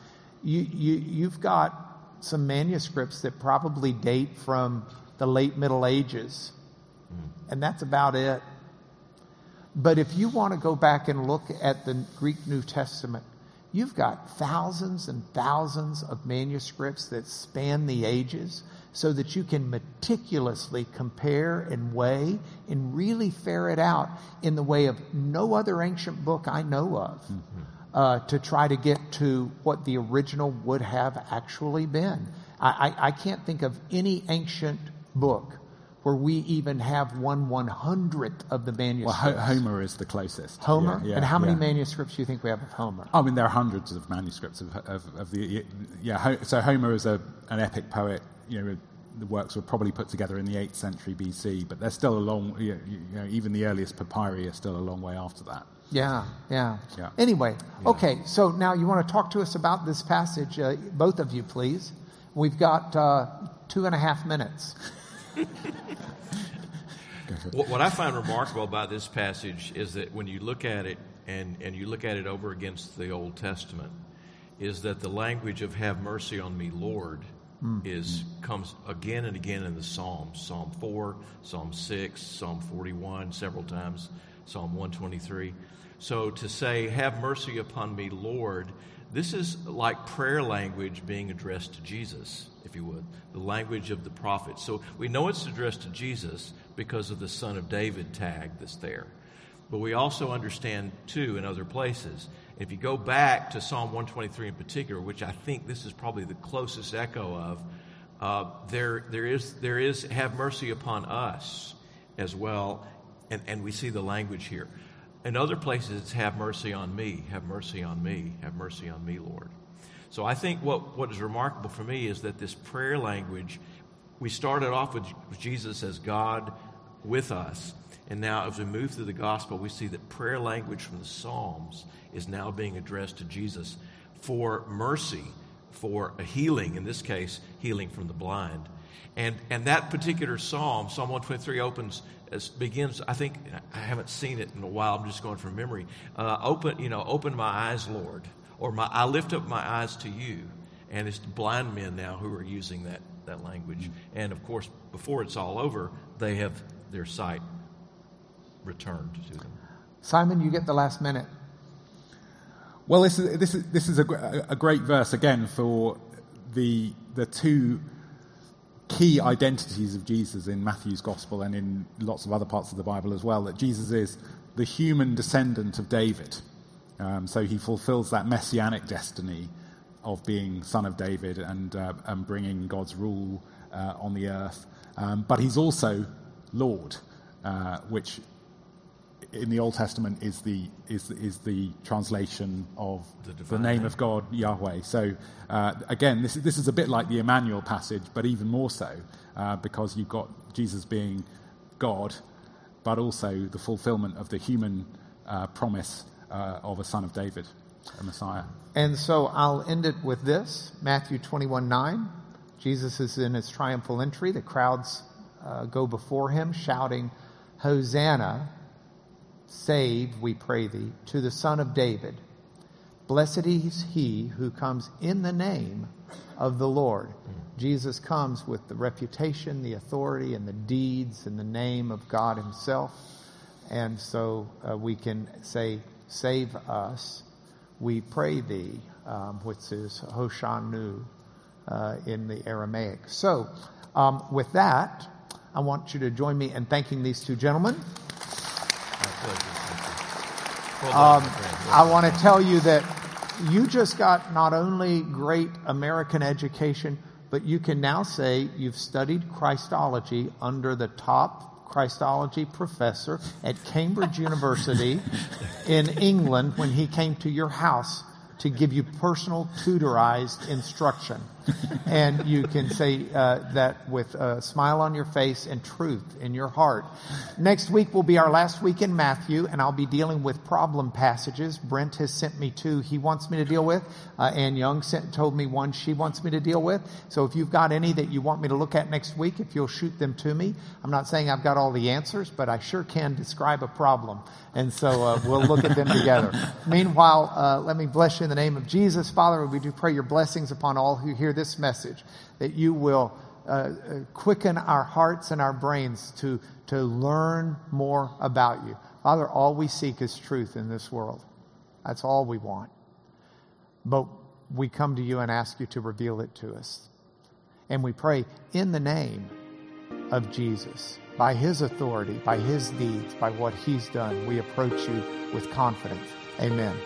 you, you, you've got some manuscripts that probably date from the late Middle Ages, hmm. and that's about it. But if you want to go back and look at the Greek New Testament, you've got thousands and thousands of manuscripts that span the ages so that you can meticulously compare and weigh and really ferret out in the way of no other ancient book I know of mm-hmm. Uh, to try to get to what the original would have actually been. I, I, I can't think of any ancient book where we even have one one hundredth of the Well, manuscripts. Ho- Homer is the closest. Homer? Yeah, yeah, and how many yeah. manuscripts do you think we have of Homer? I mean, there are hundreds of manuscripts of, of, of the yeah. So Homer is a, an epic poet. You know, the works were probably put together in the eighth century BC, but they're still a long. You know, even the earliest papyri are still a long way after that. Yeah, yeah. Yeah. Anyway, okay, so now you want to talk to us about this passage, uh, both of you, please. We've got uh, two and a half minutes. What, what I find remarkable about this passage is that when you look at it and, and you look at it over against the Old Testament, is that the language of "Have mercy on me, Lord" is comes again and again in the Psalms. Psalm four, Psalm six, Psalm forty-one, several times, Psalm one twenty-three. So to say "Have mercy upon me, Lord," this is like prayer language being addressed to Jesus, if you would, the language of the prophet. So we know it's addressed to Jesus because of the Son of David tag that's there. But we also understand, too, in other places. If you go back to Psalm 123 in particular, which I think this is probably the closest echo of, uh, there, there, is, there is, have mercy upon us as well. And, and we see the language here. In other places, it's have mercy on me, have mercy on me, have mercy on me, Lord. So I think what, what is remarkable for me is that this prayer language, we started off with Jesus as God with us. And now, as we move through the gospel, we see that prayer language from the Psalms is now being addressed to Jesus for mercy, for a healing, in this case, healing from the blind. And, and that particular psalm, Psalm 123, opens, begins, I think, I haven't seen it in a while, I'm just going from memory. Uh, open, you know, open my eyes, Lord, or my, I lift up my eyes to you. And it's blind men now who are using that, that language. And of course, before it's all over, they have their sight returned to them. Simon, you get the last minute. Well, this is this is this is a, a great verse again for the the two key identities of Jesus in Matthew's gospel and in lots of other parts of the Bible as well. That Jesus is the human descendant of David, um, so he fulfills that messianic destiny of being son of David and uh, and bringing God's rule uh, on the earth. Um, but he's also Lord, uh, which in the Old Testament is the is is the translation of The the, name name. of God Yahweh. So uh, again, this is this is a bit like the Emmanuel passage, but even more so uh, because you've got Jesus being God, but also the fulfillment of the human uh, promise uh, of a son of David, a Messiah. And so I'll end it with this Matthew 21 9. Jesus is in his triumphal entry. The crowds uh, go before him, shouting, Hosanna, save, we pray thee, to the Son of David. Blessed is he who comes in the name of the Lord. Jesus comes with the reputation, the authority, and the deeds and the name of God himself. And so uh, we can say, Save us, we pray thee, um, which is Hoshanu uh, in the Aramaic. So, um, with that, I want you to join me in thanking these two gentlemen. My pleasure. Thank you. Well done, Um, my friend. Well I want to tell you that you just got not only great American education, but you can now say you've studied Christology under the top Christology professor at Cambridge University in England when he came to your house to give you personal tutorized instruction. And you can say uh, that with a smile on your face and truth in your heart. Next week will be our last week in Matthew, and I'll be dealing with problem passages. Brent has sent me two he wants me to deal with. Uh, Ann Young sent, told me one she wants me to deal with. So if you've got any that you want me to look at next week, if you'll shoot them to me. I'm not saying I've got all the answers, but I sure can describe a problem. And so uh, we'll look at them together. Meanwhile, uh, let me bless you in the name of Jesus. Father, we do pray your blessings upon all who hear this message, that you will uh, uh, quicken our hearts and our brains to, to learn more about you. Father, all we seek is truth in this world. That's all we want. But we come to you and ask you to reveal it to us. And we pray in the name of Jesus, by his authority, by his deeds, by what he's done, we approach you with confidence. Amen.